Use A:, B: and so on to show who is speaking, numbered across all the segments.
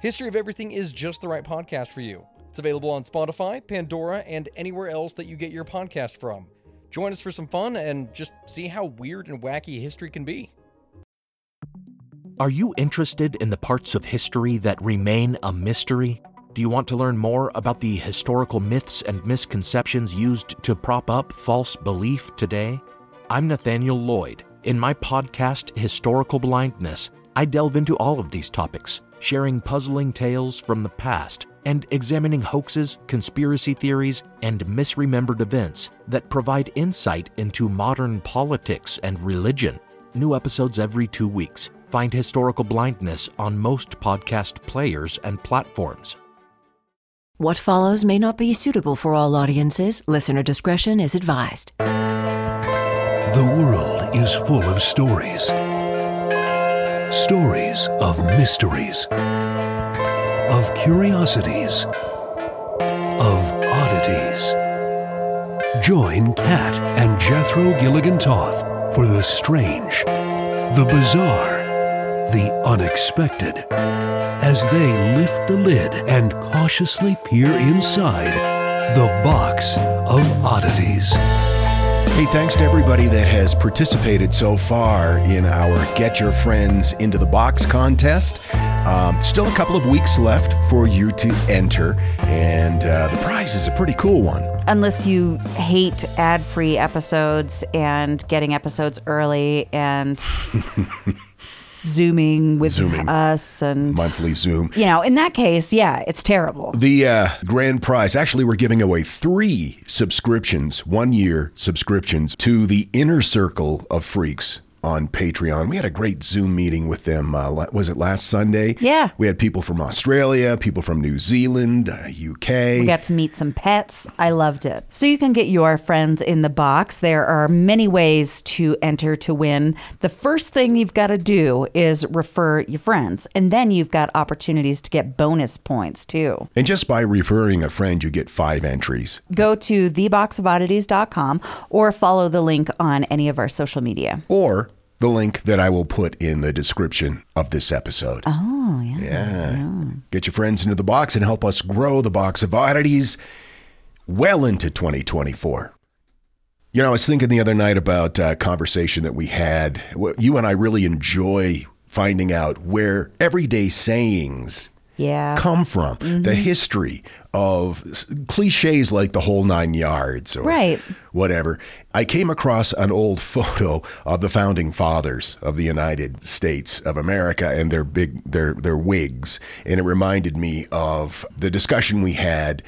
A: History of Everything is just the right podcast for you. It's available on Spotify, Pandora, and anywhere else that you get your podcast from. Join us for some fun and just see how weird and wacky history can be.
B: Are you interested in the parts of history that remain a mystery? Do you want to learn more about the historical myths and misconceptions used to prop up false belief today? I'm Nathaniel Lloyd. In my podcast, Historical Blindness, I delve into all of these topics, sharing puzzling tales from the past and examining hoaxes, conspiracy theories, and misremembered events that provide insight into modern politics and religion. New episodes every two weeks. Find Historical Blindness on most podcast players and platforms.
C: What follows may not be suitable for all audiences. Listener discretion is advised.
D: The world is full of stories. Stories of mysteries, of curiosities, of oddities. Join Kat and Jethro Gilligan Toth for the strange, the bizarre, the unexpected as they lift the lid and cautiously peer inside the box of oddities.
E: Hey, thanks to everybody that has participated so far in our Get Your Friends into the Box contest. Um, still a couple of weeks left for you to enter, and uh, the prize is a pretty cool one.
F: unless you hate ad-free episodes and getting episodes early and zooming with
E: Zooming.
F: us and
E: Monthly Zoom.
F: you know in that case yeah it's terrible
E: The uh, grand prize, actually, we're giving away three subscriptions, one year subscriptions to the Inner Circle of Freaks on Patreon. We had a great Zoom meeting with them. Uh, was it last Sunday?
F: Yeah.
E: We had people from Australia, people from New Zealand, uh, UK.
F: we got to meet some pets i loved it so you can get your friends in the box there are many ways to enter to win the first thing you've got to do is refer your friends and then you've got opportunities to get bonus points too
E: and just by referring a friend, you get five entries.
F: go to theboxofoddities.com or follow the link on any of our social media.
E: or the link that I will put in the description of this episode.
F: Oh, yeah.
E: Yeah. Get your friends into the box and help us grow the box of oddities well into 2024. You know, I was thinking the other night about a conversation that we had. You and I really enjoy finding out where everyday sayings
F: Yeah.
E: come from, the mm-hmm. history of cliches like the whole nine yards or
F: Right.
E: whatever. I came across an old photo of the founding fathers of the United States of America and their big their their wigs, and it reminded me of the discussion we had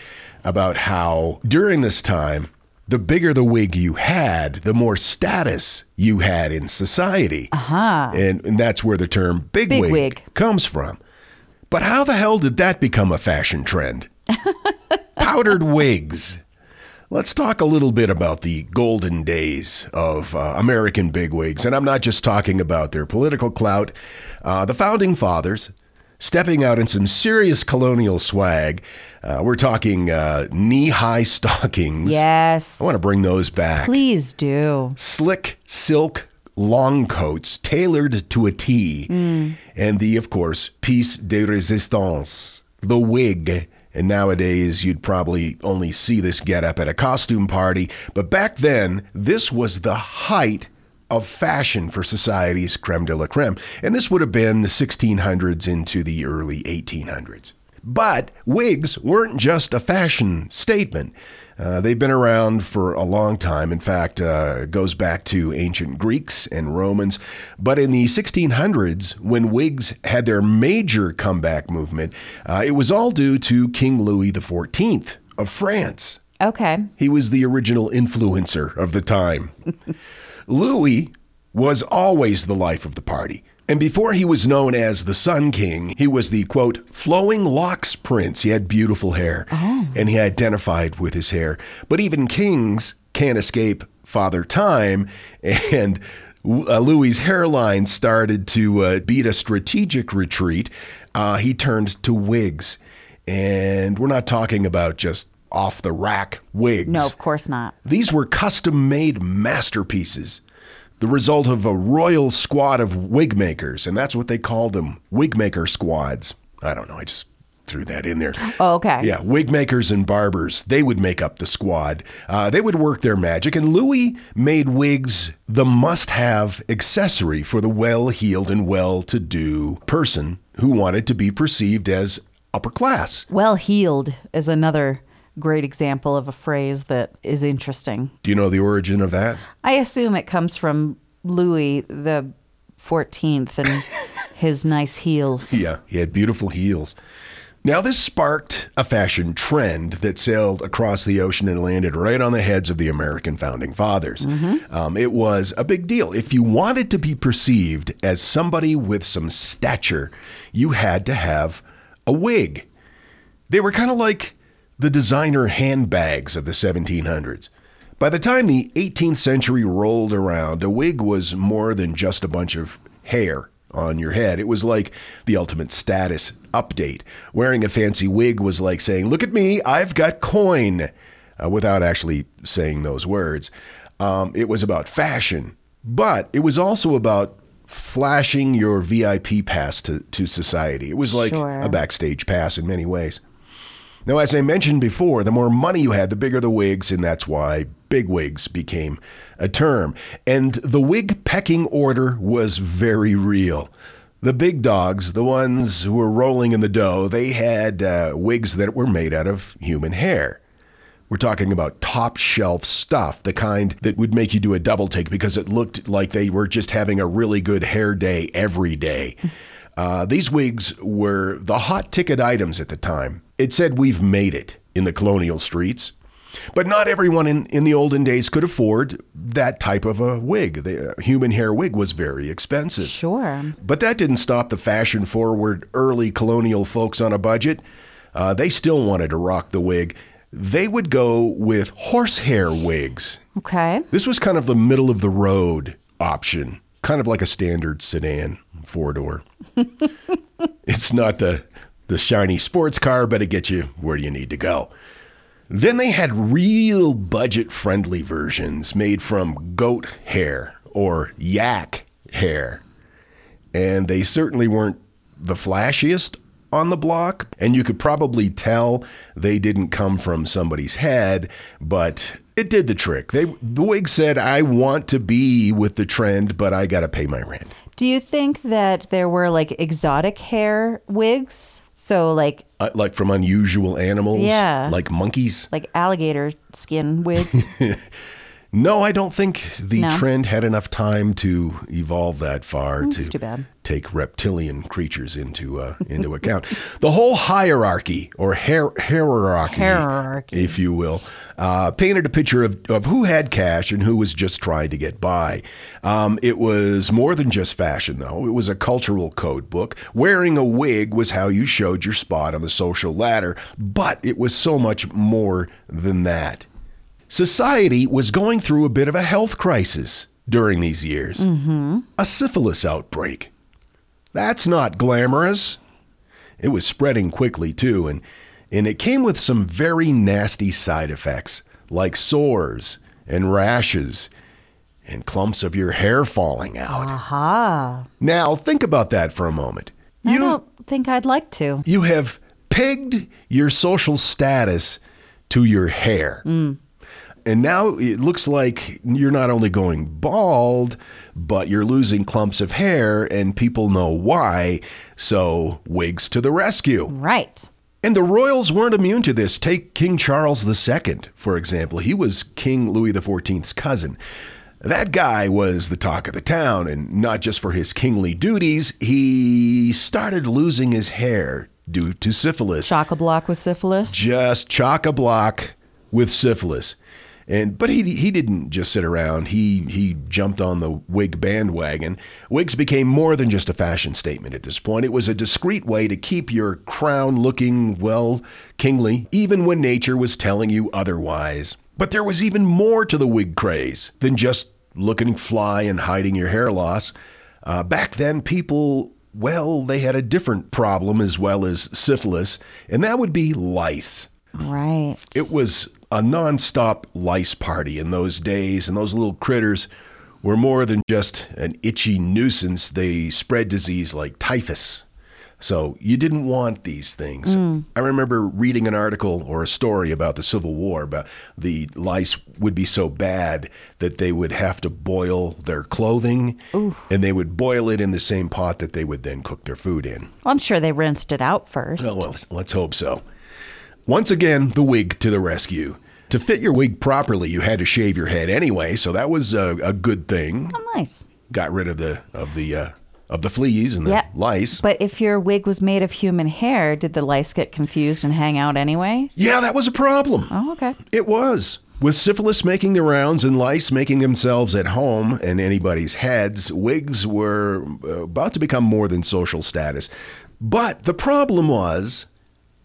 E: about how during this time. The bigger the wig you had, the more status you had in society. Uh-huh. And, and that's where the term big,
F: Big
E: wig
F: wig.
E: comes from. But how the hell did that become a fashion trend? Powdered wigs. Let's talk a little bit about the golden days of uh, American bigwigs. And I'm not just talking about their political clout. Uh, the founding fathers stepping out in some serious colonial swag. Uh, we're talking uh, knee high stockings.
F: Yes.
E: I want to bring those back
F: Please do.
E: slick silk long coats tailored to a T, and the, of course, piece de resistance, the wig. And nowadays, you'd probably only see this get up at a costume party. But back then, this was the height of fashion for society's creme de la creme. And this would have been the 1600s into the early 1800s. But wigs weren't just a fashion statement. Uh, they've been around for a long time. In fact, uh, it goes back to ancient Greeks and Romans. But in the 1600s, when wigs had their major comeback movement, uh, it was all due to King Louis XIV of France.
F: Okay.
E: He was the original influencer of the time. Louis was always the life of the party. And before he was known as the Sun King, he was the quote, flowing locks prince. He had beautiful hair and he identified with his hair. But even kings can't escape Father Time. And uh, Louis's hairline started to uh, beat a strategic retreat. Uh, he turned to wigs. And we're not talking about just off the rack wigs.
F: No, of course not.
E: These were custom made masterpieces, the result of a royal squad of wig makers, and that's what they called them wig maker squads. I don't know, I just threw that in there.
F: Oh, okay.
E: Yeah, wig makers and barbers, they would make up the squad. Uh, they would work their magic, and Louis made wigs the must have accessory for the well heeled and well to do person who wanted to be perceived as upper class.
F: Well heeled is another great example of a phrase that is interesting.
E: Do you know the origin of that?
F: I assume it comes from Louis the 14th and his nice heels.
E: Yeah, he had beautiful heels. Now, this sparked a fashion trend that sailed across the ocean and landed right on the heads of the American founding fathers. Um, it was a big deal. If you wanted to be perceived as somebody with some stature, you had to have a wig. They were kind of like the designer handbags of the 1700s. By the time the 18th century rolled around, a wig was more than just a bunch of hair on your head. It was like the ultimate status update. Wearing a fancy wig was like saying, Look at me, I've got coin, uh, without actually saying those words. Um, it was about fashion, but it was also about flashing your VIP pass to, to society. It was like
F: Sure.
E: a backstage pass in many ways. Now, as I mentioned before, the more money you had, the bigger the wigs, and that's why big wigs became a term. And the wig pecking order was very real. The big dogs, the ones who were rolling in the dough, they had uh, wigs that were made out of human hair. We're talking about top shelf stuff, the kind that would make you do a double take because it looked like they were just having a really good hair day every day. Uh, these wigs were the hot ticket items at the time. It said, We've made it in the colonial streets. But not everyone in, in the olden days could afford that type of a wig. The uh, human hair wig was very expensive.
F: Sure.
E: But that didn't stop the fashion forward early colonial folks on a budget. Uh, they still wanted to rock the wig. They would go with horsehair wigs.
F: Okay.
E: This was kind of the middle of the road option, kind of like a standard sedan four door. it's not the the shiny sports car, but it gets you where you need to go. Then they had real budget friendly versions made from goat hair or yak hair. And they certainly weren't the flashiest on the block. And you could probably tell they didn't come from somebody's head, but it did the trick. They, the wig said, I want to be with the trend, but I got to pay my rent.
F: Do you think that there were like exotic hair wigs? So like
E: Uh, like from unusual animals,
F: Yeah.
E: like monkeys.
F: like alligator skin wigs?
E: No, I don't think the
F: No?
E: trend had enough time to evolve that far
F: That's
E: to
F: too bad.
E: take reptilian creatures into uh, into account. The whole hierarchy or hier- hierarchy,
F: Hierarchy.
E: if you will, uh, painted a picture of, of who had cash and who was just trying to get by. Um, it was more than just fashion, though. It was a cultural code book. Wearing a wig was how you showed your spot on the social ladder, but it was so much more than that. Society was going through a bit of a health crisis during these years. Mm-hmm. A syphilis outbreak. That's not glamorous. It was spreading quickly, too, and, and it came with some very nasty side effects, like sores and rashes and clumps of your hair falling out.
F: Aha.
E: Now, think about that for a moment.
F: I don't think I'd like to.
E: you have pegged your social status to your hair. Mm. And now it looks like you're not only going bald, but you're losing clumps of hair, and people know why. So, wigs to the rescue.
F: Right.
E: And the royals weren't immune to this. Take King Charles II, for example. He was King Louis XIV's cousin. That guy was the talk of the town, and not just for his kingly duties, he started losing his hair due to syphilis.
F: Chock a block with syphilis.
E: Just chock a block with syphilis. And but he he didn't just sit around. He he jumped on the wig bandwagon. Wigs became more than just a fashion statement at this point. It was a discreet way to keep your crown looking well kingly, even when nature was telling you otherwise. But there was even more to the wig craze than just looking fly and hiding your hair loss. Uh, back then, people well, they had a different problem as well as syphilis, and that would be lice.
F: Right.
E: It was a nonstop lice party in those days, and those little critters were more than just an itchy nuisance. They spread disease like typhus. So you didn't want these things. Hmm. I remember reading an article or a story about the Civil War about the lice would be so bad that they would have to boil their clothing and they would boil it in the same pot that they would then cook their food in.
F: Well, I'm sure they rinsed it out first.
E: Oh, well, let's hope so. Once again, the wig to the rescue. To fit your wig properly, you had to shave your head anyway, so that was a, a good thing.
F: Oh, nice.
E: Got rid of the of the uh, of the fleas and the
F: Yeah.
E: lice.
F: But if your wig was made of human hair, did the lice get confused and hang out anyway?
E: yeah, that was a problem.
F: Oh, okay.
E: It was. With syphilis making the rounds and lice making themselves at home in anybody's heads, wigs were uh, about to become more than social status. But the problem was,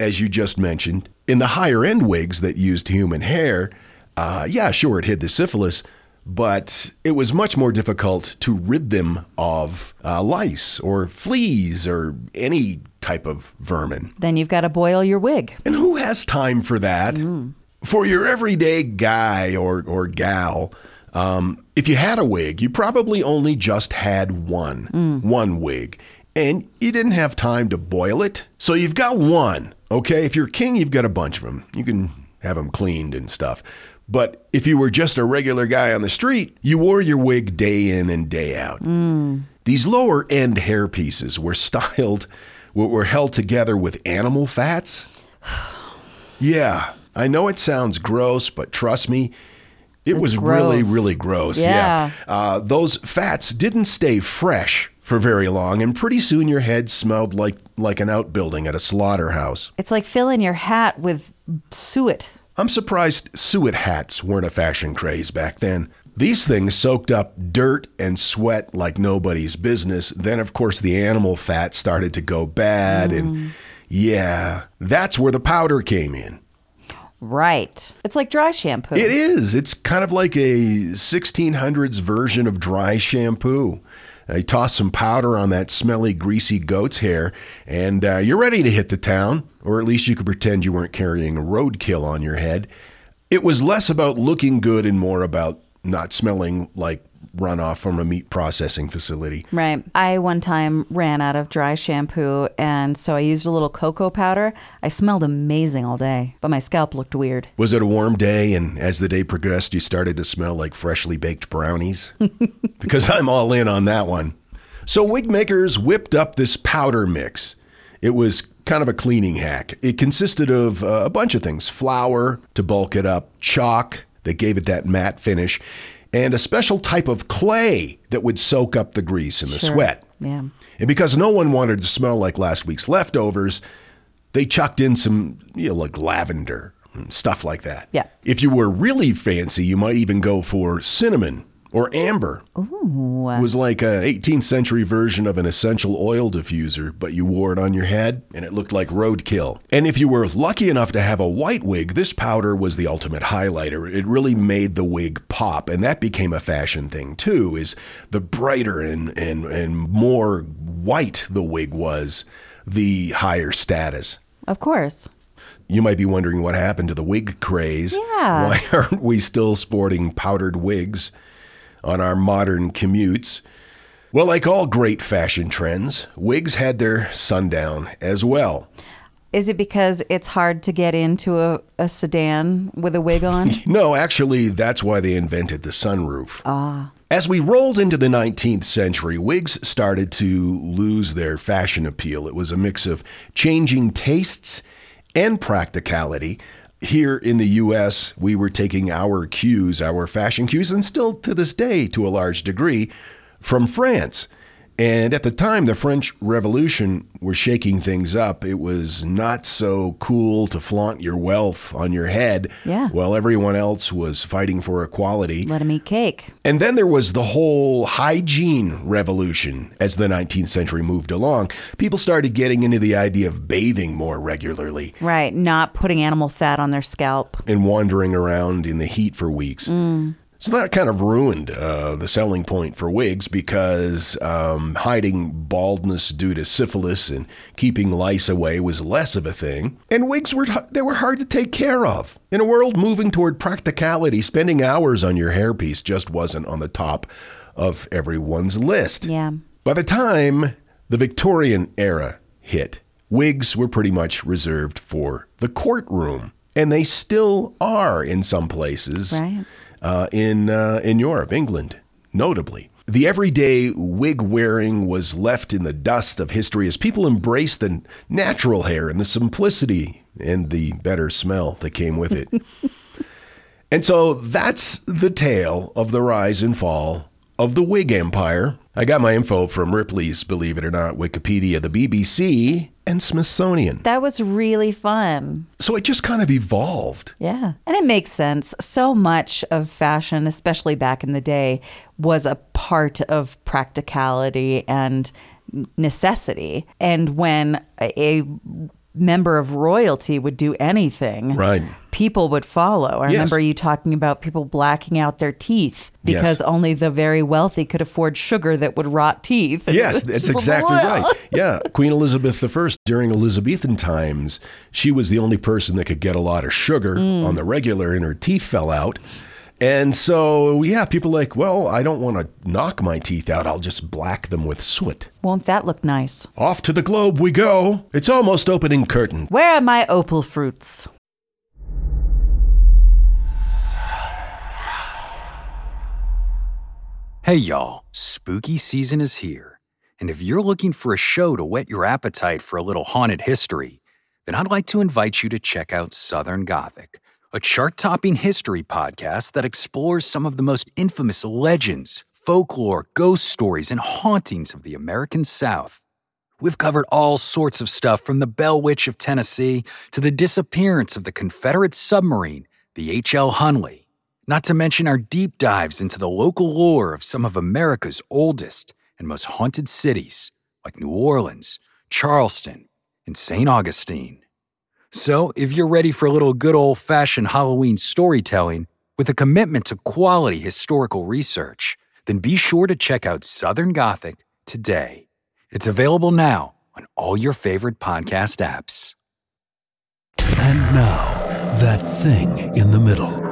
E: as you just mentioned, in the higher end wigs that used human hair, uh, yeah, sure, it hid the syphilis, but it was much more difficult to rid them of uh, lice or fleas or any type of vermin.
F: Then you've got to boil your wig.
E: And who has time for that? For your everyday guy or, or gal, um, if you had a wig, you probably only just had one, one wig, and you didn't have time to boil it. So you've got one, okay? If you're a king, you've got a bunch of them. You can have them cleaned and stuff. But if you were just a regular guy on the street, you wore your wig day in and day out. These lower end hair pieces were styled, were were held together with animal fats. Yeah, I know it sounds gross, but trust me, it was really,
F: gross.
E: really gross.
F: Yeah.
E: Uh, those fats didn't stay fresh for very long, and pretty soon your head smelled like like an outbuilding at a slaughterhouse.
F: It's like filling your hat with suet.
E: I'm surprised suet hats weren't a fashion craze back then. These things soaked up dirt and sweat like nobody's business. Then, of course, the animal fat started to go bad, and mm. yeah, that's where the powder came in.
F: Right. It's like dry shampoo.
E: It is. It's kind of like a 1600s version of dry shampoo. You toss some powder on that smelly, greasy goat's hair, and uh, you're ready to hit the town, or at least you could pretend you weren't carrying a roadkill on your head. It was less about looking good and more about not smelling like runoff from a meat processing facility.
F: Right. I one time ran out of dry shampoo, and so I used a little cocoa powder. I smelled amazing all day, but my scalp looked weird.
E: Was it a warm day, and as the day progressed, you started to smell like freshly baked brownies? because I'm all in on that one. So, wig makers whipped up this powder mix. It was kind of a cleaning hack. It consisted of uh, a bunch of things flour to bulk it up, chalk that gave it that matte finish, and a special type of clay that would soak up the grease and the
F: Sure.
E: sweat.
F: Yeah.
E: And because no one wanted to smell like last week's leftovers, they chucked in some, you know, like lavender and stuff like that.
F: Yeah.
E: If you were really fancy, you might even go for cinnamon or amber.
F: Ooh.
E: It was like a 18th century version of an essential oil diffuser, but you wore it on your head and it looked like roadkill. And if you were lucky enough to have a white wig, this powder was the ultimate highlighter. It really made the wig pop, and that became a fashion thing too. Is the brighter and and and more white the wig was, the higher status.
F: Of course.
E: You might be wondering what happened to the wig craze.
F: Yeah.
E: Why aren't we still sporting powdered wigs on our modern commutes? Well, like all great fashion trends, wigs had their sundown as well.
F: Is it because it's hard to get into a, a sedan with a wig on?
E: No, actually, that's why they invented the sunroof. Ah. As we rolled into the 19th century, wigs started to lose their fashion appeal. It was a mix of changing tastes and practicality. Here in the US, we were taking our cues, our fashion cues, and still to this day, to a large degree, from France. And at the time, the French Revolution was shaking things up. It was not so cool to flaunt your wealth on your head
F: Yeah.
E: while everyone else was fighting for equality.
F: Let him eat cake.
E: And then there was the whole hygiene revolution as the 19th century moved along. People started getting into the idea of bathing more regularly
F: Right. Not putting animal fat on their scalp.
E: and wandering around in the heat for weeks. Mm. So that kind of ruined uh, the selling point for wigs because um, hiding baldness due to syphilis and keeping lice away was less of a thing. And wigs were they were hard to take care of. In a world moving toward practicality, spending hours on your hairpiece just wasn't on the top of everyone's list.
F: Yeah.
E: By the time the Victorian era hit, wigs were pretty much reserved for the courtroom, and they still are in some places
F: Right.
E: Uh, in uh, in Europe, England, notably. The everyday wig wearing was left in the dust of history as people embraced the natural hair and the simplicity and the better smell that came with it. And so that's the tale of the rise and fall of the wig empire. I got my info from Ripley's, believe it or not, Wikipedia, the BBC, and Smithsonian.
F: That was really fun.
E: So it just kind of evolved.
F: Yeah. And it makes sense. So much of fashion, especially back in the day, was a part of practicality and necessity. And when a, member of royalty would do anything,
E: Right.
F: people would follow. I
E: Yes.
F: remember you talking about people blacking out their teeth because
E: Yes.
F: only the very wealthy could afford sugar that would rot teeth.
E: Yes, that's exactly right. Yeah, Queen Elizabeth I during Elizabethan times, she was the only person that could get a lot of sugar mm. on the regular, and her teeth fell out. And so, yeah, people like, well, I don't want to knock my teeth out. I'll just black them with soot.
F: Won't that look nice?
E: Off to the globe we go. It's almost opening curtain.
F: Where are my opal fruits?
G: Hey y'all, spooky season is here. And if you're looking for a show to whet your appetite for a little haunted history, then I'd like to invite you to check out Southern Gothic, a chart topping history podcast that explores some of the most infamous legends, folklore, ghost stories, and hauntings of the American South. We've covered all sorts of stuff from the Bell Witch of Tennessee to the disappearance of the Confederate submarine, the H.L. Hunley. Not to mention our deep dives into the local lore of some of America's oldest and most haunted cities, like New Orleans, Charleston, and St. Augustine. So, if you're ready for a little good old fashioned Halloween storytelling with a commitment to quality historical research, then be sure to check out Southern Gothic today. It's available now on all your favorite podcast apps.
D: And now, that thing in the middle.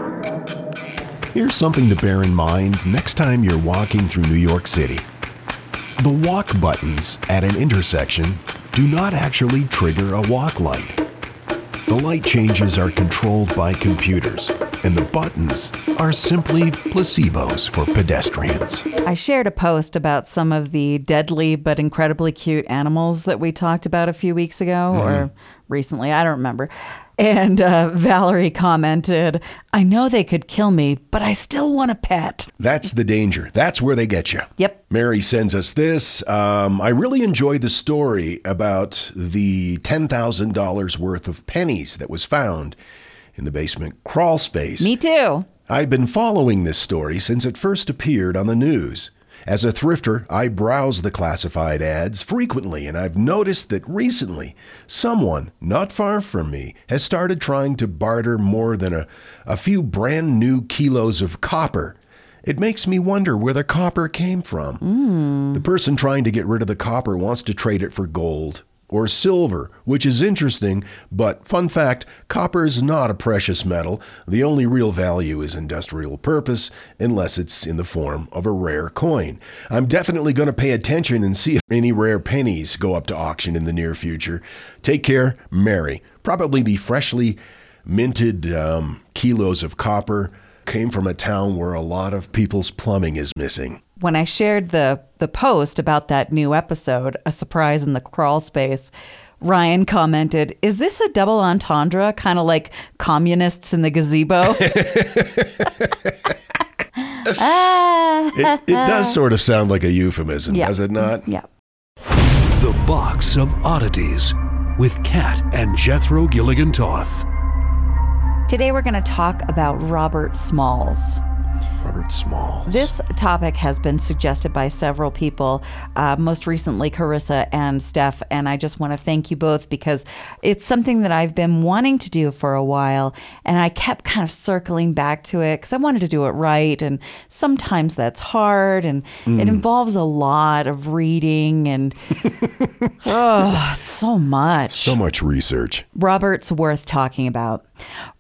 E: Here's something to bear in mind next time you're walking through New York City. The walk buttons at an intersection do not actually trigger a walk light. The light changes are controlled by computers, and the buttons are simply placebos for pedestrians.
F: I shared a post about some of the deadly but incredibly cute animals that we talked about a few weeks ago or recently. I don't remember. And uh, Valerie commented, I know they could kill me, but I still want a pet.
E: That's the danger. That's where they get you.
F: Yep.
E: Mary sends us this. Um, I really enjoyed the story about the $10,000 worth of pennies that was found in the basement crawl space.
F: Me too.
E: I've been following this story since it first appeared on the news. As a thrifter, I browse the classified ads frequently, and I've noticed that recently someone not far from me has started trying to barter more than a, a few brand new kilos of copper. It makes me wonder where the copper came from. Hmm. The person trying to get rid of the copper wants to trade it for gold or silver, which is interesting, but fun fact copper is not a precious metal. The only real value is industrial purpose, unless it's in the form of a rare coin. I'm definitely going to pay attention and see if any rare pennies go up to auction in the near future. Take care, Mary. Probably the freshly minted um, kilos of copper came from a town where a lot of people's plumbing is missing.
F: When I shared the, the post about that new episode, A Surprise in the Crawl Space, Ryan commented, Is this a double entendre, kind of like communists in the gazebo?
E: it, it does sort of sound like a euphemism,
F: Yeah.
E: does it not?
F: Yeah.
D: The Box of Oddities with Kat and Jethro Gilligan Toth.
F: Today we're going to talk about Robert Smalls.
E: Robert Smalls.
F: This topic has been suggested by several people, uh, most recently Carissa and Steph, and I just want to thank you both because it's something that I've been wanting to do for a while, and I kept kind of circling back to it because I wanted to do it right, and sometimes that's hard, and it involves a lot of reading and oh, so much.
E: so much research.
F: Robert's worth talking about.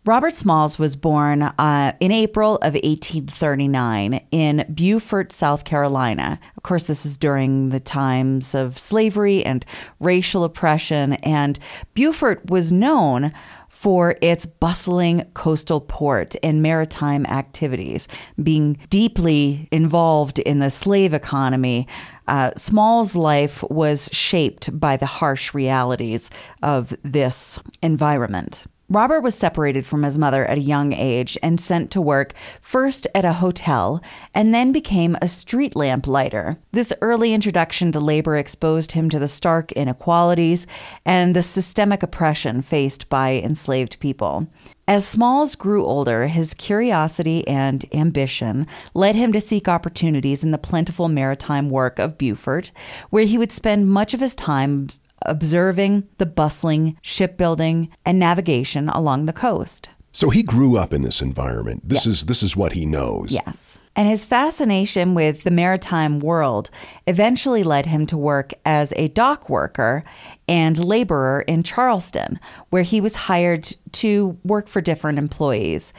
F: Robert Smalls was born uh, in April of 1839 in Beaufort, South Carolina. Of course, this is during the times of slavery and racial oppression, and Beaufort was known for its bustling coastal port and maritime activities, being deeply involved in the slave economy. Uh, Small's life was shaped by the harsh realities of this environment. Robert was separated from his mother at a young age and sent to work first at a hotel and then became a street lamp lighter. This early introduction to labor exposed him to the stark inequalities and the systemic oppression faced by enslaved people. As Smalls grew older, his curiosity and ambition led him to seek opportunities in the plentiful maritime work of Beaufort, where he would spend much of his time observing the bustling shipbuilding and navigation along the coast.
E: So he grew up in this environment. This is this is what he knows.
F: Yes. And his fascination with the maritime world eventually led him to work as a dock worker and laborer in Charleston, where he was hired to work for different employees.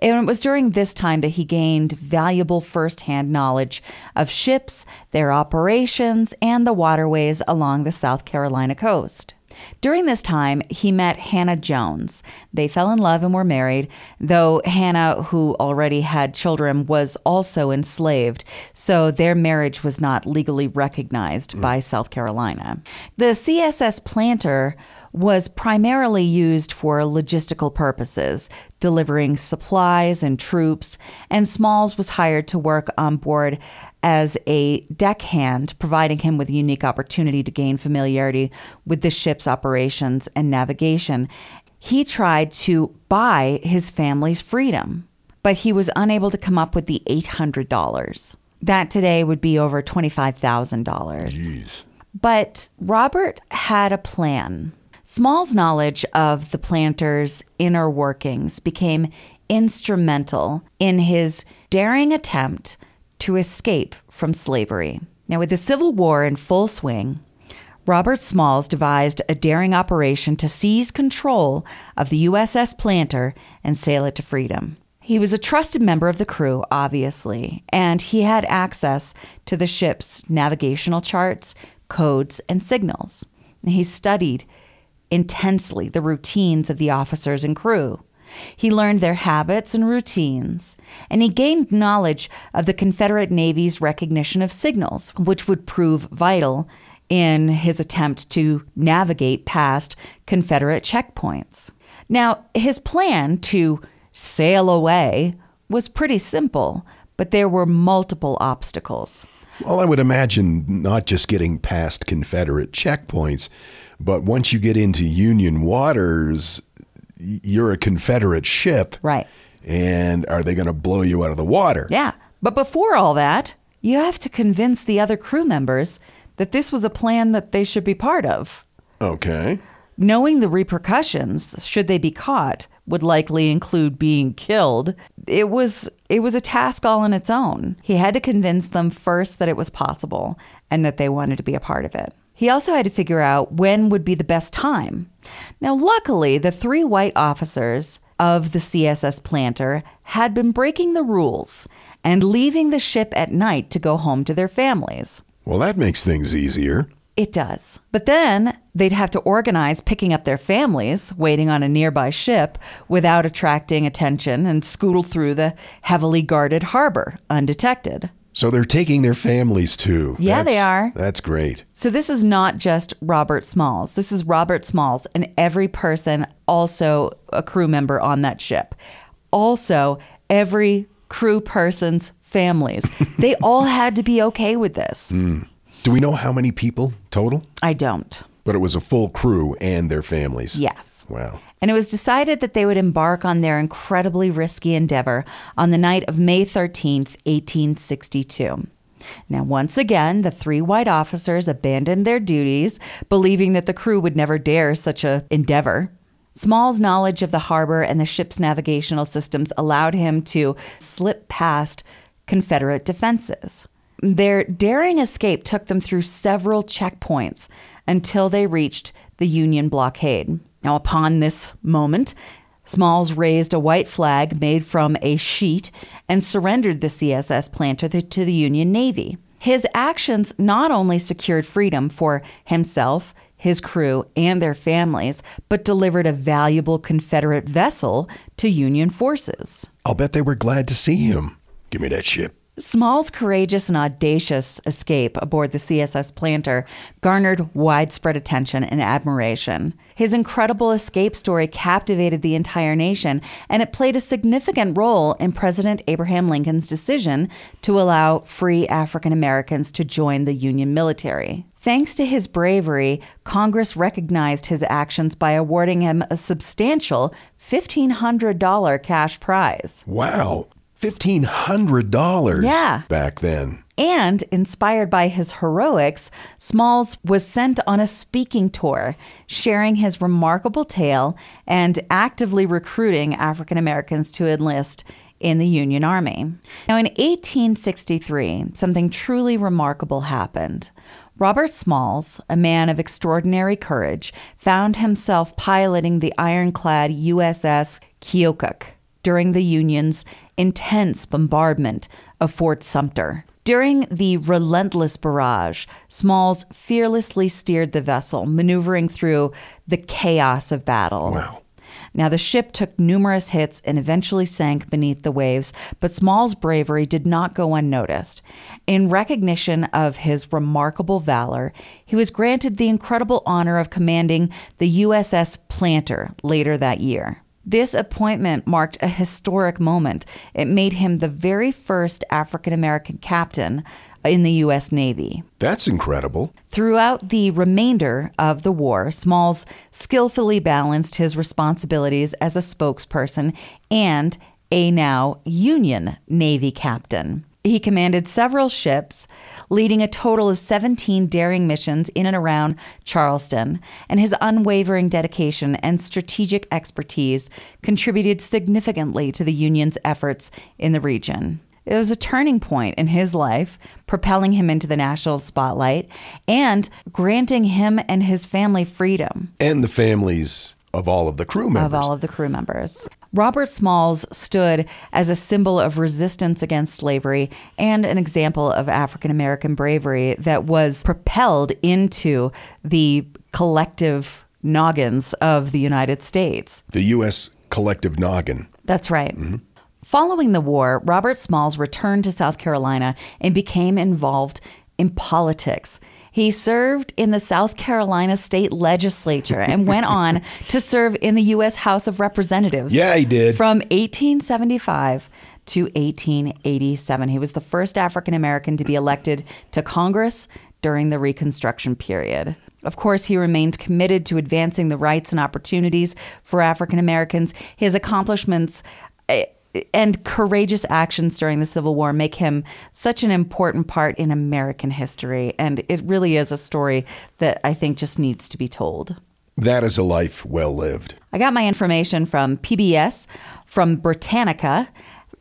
F: And it was during this time that he gained valuable firsthand knowledge of ships, their operations, and the waterways along the South Carolina coast. During this time, he met Hannah Jones. They fell in love and were married, though Hannah, who already had children, was also enslaved, so their marriage was not legally recognized mm. by South Carolina. The CSS Planter was primarily used for logistical purposes, delivering supplies and troops, and Smalls was hired to work on board as a deckhand, providing him with a unique opportunity to gain familiarity with the ship's operations and navigation. He tried to buy his family's freedom, but he was unable to come up with the $800. That today would be over $25,000. But Robert had a plan. Small's knowledge of the planter's inner workings became instrumental in his daring attempt to escape from slavery. Now, with the Civil War in full swing, Robert Smalls devised a daring operation to seize control of the USS Planter and sail it to freedom. He was a trusted member of the crew, obviously, and he had access to the ship's navigational charts, codes, and signals. He studied intensely the routines of the officers and crew. He learned their habits and routines, and he gained knowledge of the Confederate Navy's recognition of signals, which would prove vital in his attempt to navigate past Confederate checkpoints. Now, his plan to sail away was pretty simple, but there were multiple obstacles.
E: Well, I would imagine not just getting past Confederate checkpoints, but once you get into Union waters, you're a Confederate ship.
F: Right.
E: And are they going to blow you out of the water?
F: Yeah. But before all that, you have to convince the other crew members that this was a plan that they should be part of.
E: Okay.
F: Knowing the repercussions, should they be caught, would likely include being killed. It was it was a task all on its own. He had to convince them first that it was possible and that they wanted to be a part of it. He also had to figure out when would be the best time. Now, luckily, the three white officers of the CSS Planter had been breaking the rules and leaving the ship at night to go home to their families.
E: Well, that makes things easier.
F: It does. But then they'd have to organize picking up their families, waiting on a nearby ship without attracting attention, and scootle through the heavily guarded harbor undetected.
E: So they're taking their families too.
F: Yeah, they are.
E: That's great.
F: So this is not just Robert Smalls. This is Robert Smalls and every person also a crew member on that ship. Also, every crew persons, families. they all had to be okay with this. Hmm.
E: Do we know how many people total?
F: I don't.
E: But it was a full crew and their families.
F: Yes.
E: Wow.
F: And it was decided that they would embark on their incredibly risky endeavor on the night of May 13th, 1862. Now, once again, the three white officers abandoned their duties, believing that the crew would never dare such a endeavor. Small's knowledge of the harbor and the ship's navigational systems allowed him to slip past Confederate defenses. Their daring escape took them through several checkpoints until they reached the Union blockade. Now, upon this moment, Smalls raised a white flag made from a sheet and surrendered the CSS Planter to the Union Navy. His actions not only secured freedom for himself, his crew, and their families, but delivered a valuable Confederate vessel to Union forces.
E: I'll bet they were glad to see him. Give me that ship.
F: Small's courageous and audacious escape aboard the CSS Planter garnered widespread attention and admiration. His incredible escape story captivated the entire nation, and it played a significant role in President Abraham Lincoln's decision to allow free African Americans to join the Union military. Thanks to his bravery, Congress recognized his actions by awarding him a substantial $1,500 cash prize.
E: Wow. $1,500
F: Yeah.
E: back then.
F: And inspired by his heroics, Smalls was sent on a speaking tour, sharing his remarkable tale and actively recruiting African Americans to enlist in the Union Army. Now, in 1863, something truly remarkable happened. Robert Smalls, a man of extraordinary courage, found himself piloting the ironclad USS Keokuk during the Union's intense bombardment of Fort Sumter. During the relentless barrage, Smalls fearlessly steered the vessel, maneuvering through the chaos of battle.
E: Wow.
F: Now, the ship took numerous hits and eventually sank beneath the waves, but Small's bravery did not go unnoticed. In recognition of his remarkable valor, he was granted the incredible honor of commanding the USS Planter later that year. This appointment marked a historic moment. It made him the very first African American captain in the U.S. Navy.
E: That's incredible.
F: Throughout the remainder of the war, Smalls skillfully balanced his responsibilities as a spokesperson and a now Union Navy captain. He commanded several ships, leading a total of 17 daring missions in and around Charleston, and his unwavering dedication and strategic expertise contributed significantly to the Union's efforts in the region. It was a turning point in his life, propelling him into the national spotlight and granting him and his family freedom
E: And the families of all of the crew members.
F: of all of the crew members. Robert Smalls stood as a symbol of resistance against slavery and an example of African American bravery that was propelled into the collective noggins of the United States.
E: the U.S. collective noggin.
F: That's right. Mm-hmm. Following the war, Robert Smalls returned to South Carolina and became involved in politics. He served in the South Carolina state legislature and went on to serve in the U.S. House of Representatives.
E: Yeah, he did.
F: From 1875 to 1887. He was the first African American to be elected to Congress during the Reconstruction period. Of course, he remained committed to advancing the rights and opportunities for African Americans. His accomplishments eh, and courageous actions during the Civil War make him such an important part in American history. And it really is a story that I think just needs to be told.
E: That is a life well lived.
F: I got my information from PBS, from Britannica,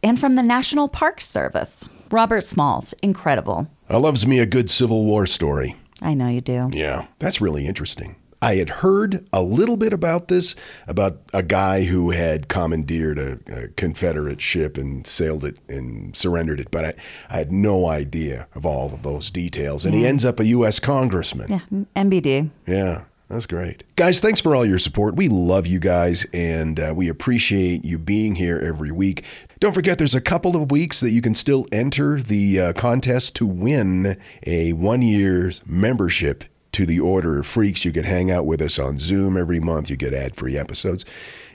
F: and from the National Park Service. Robert Smalls, incredible.
E: I loves me a good Civil War story.
F: I know you do.
E: Yeah, that's really interesting. I had heard a little bit about this, about a guy who had commandeered a, a Confederate ship and sailed it and surrendered it, but I, I had no idea of all of those details. And he ends up a U.S. congressman.
F: Yeah, MBD.
E: Yeah, that's great. Guys, thanks for all your support. We love you guys and uh, we appreciate you being here every week. Don't forget, there's a couple of weeks that you can still enter the uh, contest to win a one year membership to the Order of Freaks. You can hang out with us on Zoom every month, you get ad free episodes.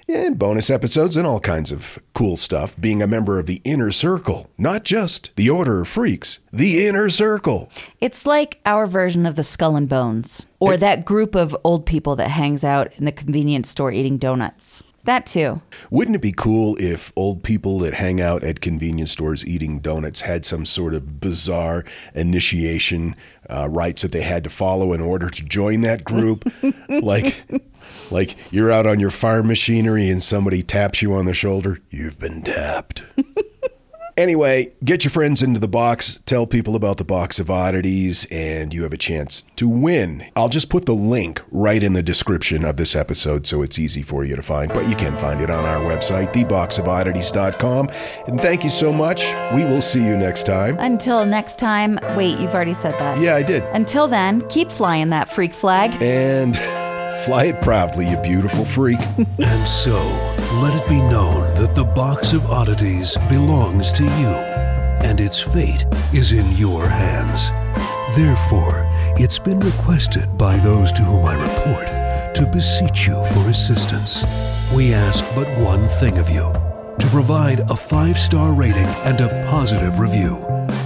E: and bonus episodes and all kinds of cool stuff. Being a member of the Inner Circle, not just the Order of Freaks, the Inner Circle.
F: It's like our version of the Skull and Bones, or that group of old people that hangs out in the convenience store eating donuts. That too.
E: Wouldn't it be cool if old people that hang out at convenience stores eating donuts had some sort of bizarre initiation uh, rites that they had to follow in order to join that group? like, like you're out on your farm machinery and somebody taps you on the shoulder. You've been tapped. Anyway, get your friends into the box, tell people about the box of oddities, and you have a chance to win. I'll just put the link right in the description of this episode so it's easy for you to find, but you can find it on our website, theboxofoddities.com. And thank you so much. We will see you next time.
F: Until next time. Wait, you've already said that.
E: Yeah, I did.
F: Until then, keep flying that freak flag.
E: And fly it proudly, you beautiful freak.
D: And so, let it be known that the box of oddities belongs to you, and its fate is in your hands. Therefore, it's been requested by those to whom I report to beseech you for assistance. We ask but one thing of you to provide a five star rating and a positive review.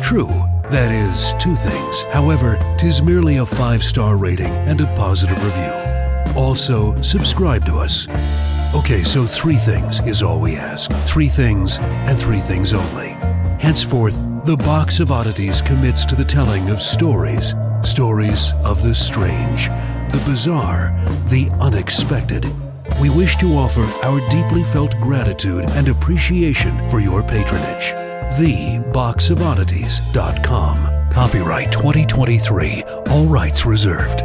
D: True, that is two things. However, tis merely a five star rating and a positive review. Also, subscribe to us. Okay, so three things is all we ask. Three things and three things only. Henceforth, the Box of Oddities commits to the telling of stories. Stories of the strange, the bizarre, the unexpected. We wish to offer our deeply felt gratitude and appreciation for your patronage. TheBoxOfOddities.com. Copyright 2023. All rights reserved.